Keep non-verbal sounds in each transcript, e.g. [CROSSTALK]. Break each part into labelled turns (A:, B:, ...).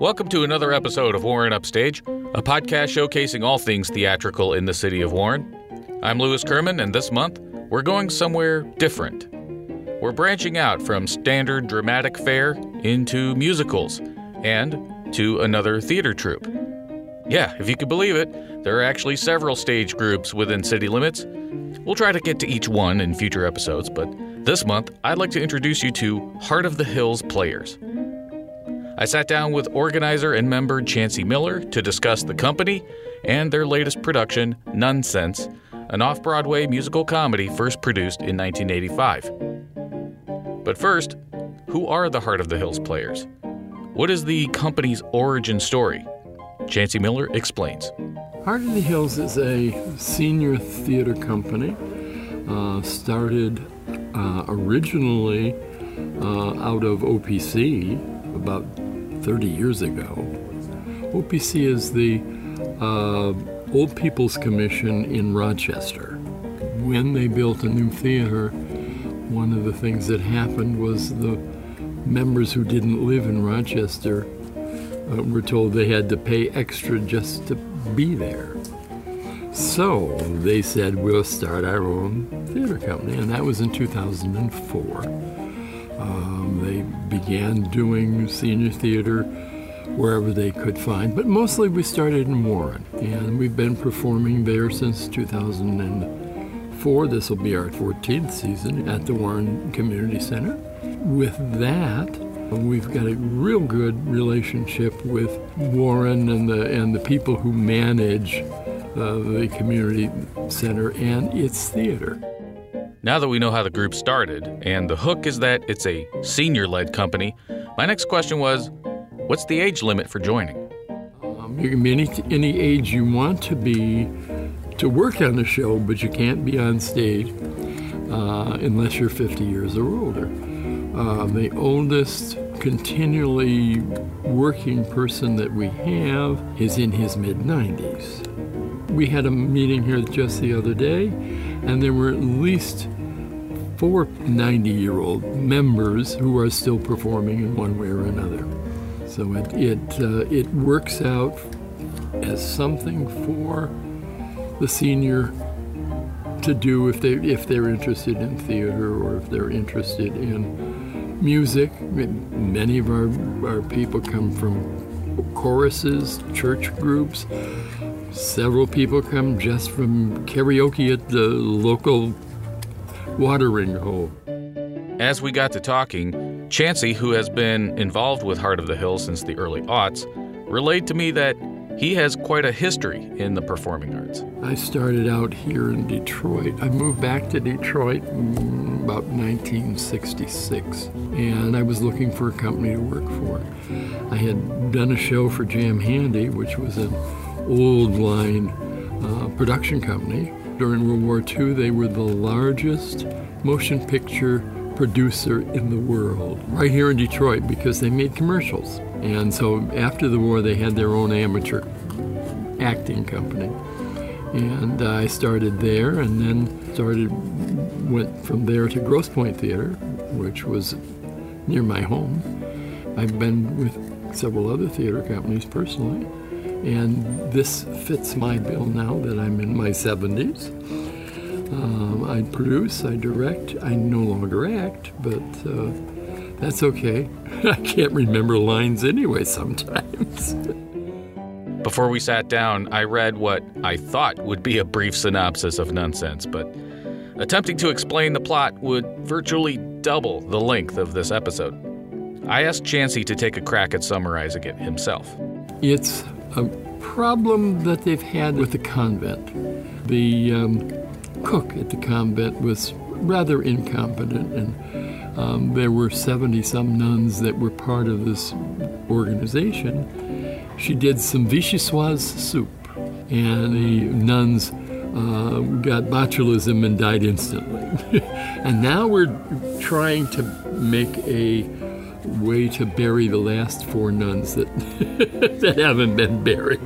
A: Welcome to another episode of Warren Upstage, a podcast showcasing all things theatrical in the city of Warren. I'm Louis Kerman, and this month we're going somewhere different. We're branching out from standard dramatic fare into musicals and to another theater troupe. Yeah, if you could believe it, there are actually several stage groups within city limits. We'll try to get to each one in future episodes, but this month I'd like to introduce you to Heart of the Hills Players. I sat down with organizer and member Chancey Miller to discuss the company and their latest production, Nunsense, an off Broadway musical comedy first produced in 1985. But first, who are the Heart of the Hills players? What is the company's origin story? Chancey Miller explains.
B: Heart of the Hills is a senior theater company. Uh, started uh, originally uh, out of OPC about 30 years ago. OPC is the uh, Old People's Commission in Rochester. When they built a new theater, one of the things that happened was the members who didn't live in Rochester uh, were told they had to pay extra just to be there. So they said, we'll start our own theater company, and that was in 2004. Um, they began doing senior theater wherever they could find, but mostly we started in Warren, and we've been performing there since 2004. This will be our 14th season at the Warren Community Center. With that, we've got a real good relationship with Warren and the and the people who manage uh, the community center and its theater.
A: Now that we know how the group started, and the hook is that it's a senior led company, my next question was what's the age limit for joining?
B: Um, you can be any, any age you want to be to work on the show, but you can't be on stage uh, unless you're 50 years or older. Uh, the oldest continually working person that we have is in his mid 90s. We had a meeting here just the other day and there were at least four 90 year old members who are still performing in one way or another. So it, it, uh, it works out as something for the senior to do if they if they're interested in theater or if they're interested in music. Many of our, our people come from choruses, church groups, Several people come just from karaoke at the local watering hole.
A: As we got to talking, Chancey, who has been involved with Heart of the Hill since the early aughts, relayed to me that he has quite a history in the performing arts.
B: I started out here in Detroit. I moved back to Detroit about 1966, and I was looking for a company to work for. I had done a show for Jam Handy, which was an old line uh, production company. During World War II, they were the largest motion picture producer in the world, right here in Detroit, because they made commercials. And so after the war, they had their own amateur acting company. And I started there and then started, went from there to Grosse Pointe Theater, which was near my home. I've been with several other theater companies personally. And this fits my bill now that I'm in my 70s. Um, I produce, I direct, I no longer act, but uh, that's okay. [LAUGHS] I can't remember lines anyway sometimes. [LAUGHS]
A: Before we sat down, I read what I thought would be a brief synopsis of Nunsense, but attempting to explain the plot would virtually double the length of this episode. I asked Chancey to take a crack at summarizing it himself.
B: It's a problem that they've had with the convent. The um, cook at the convent was rather incompetent, and um, there were 70 some nuns that were part of this organization. She did some vichyssoise soup, and the nuns uh, got botulism and died instantly. [LAUGHS] and now we're trying to make a way to bury the last four nuns that [LAUGHS] that haven't been buried.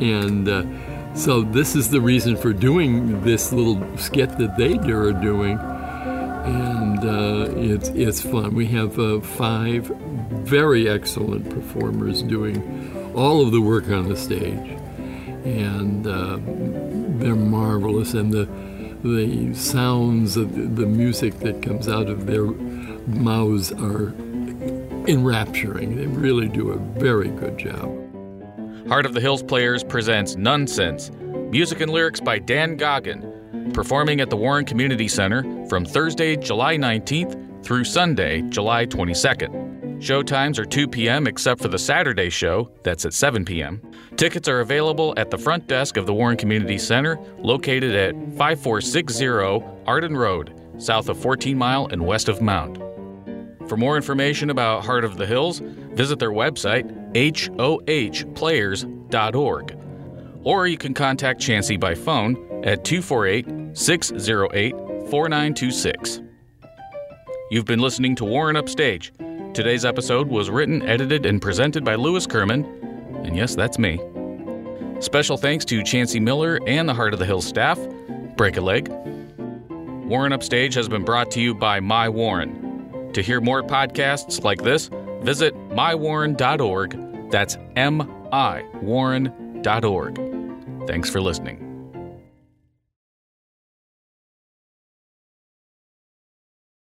B: And uh, so this is the reason for doing this little skit that they are doing. And uh, it's it's fun. We have uh, five very excellent performers doing all of the work on the stage, and uh, they're marvelous. And the the sounds of the music that comes out of their mouths are enrapturing. They really do a very good job.
A: Heart of the Hills Players presents Nunsense, music and lyrics by Dan Goggin, performing at the Warren Community Center from Thursday, July 19th through Sunday, July 22nd. Show times are 2 p.m. except for the Saturday show, that's at 7 p.m. Tickets are available at the front desk of the Warren Community Center, located at 5460 Arden Road, south of 14 Mile and west of Mound. For more information about Heart of the Hills, visit their website, hohplayers.org. Or you can contact Chancey by phone at 248 608 4926. You've been listening to Warren Upstage. Today's episode was written, edited, and presented by Lewis Kerman. And yes, that's me. Special thanks to Chancey Miller and the Heart of the Hills staff. Break a leg. Warren Upstage has been brought to you by My Warren. To hear more podcasts like this, visit mywarren.org. That's M I Warren.org. Thanks for listening.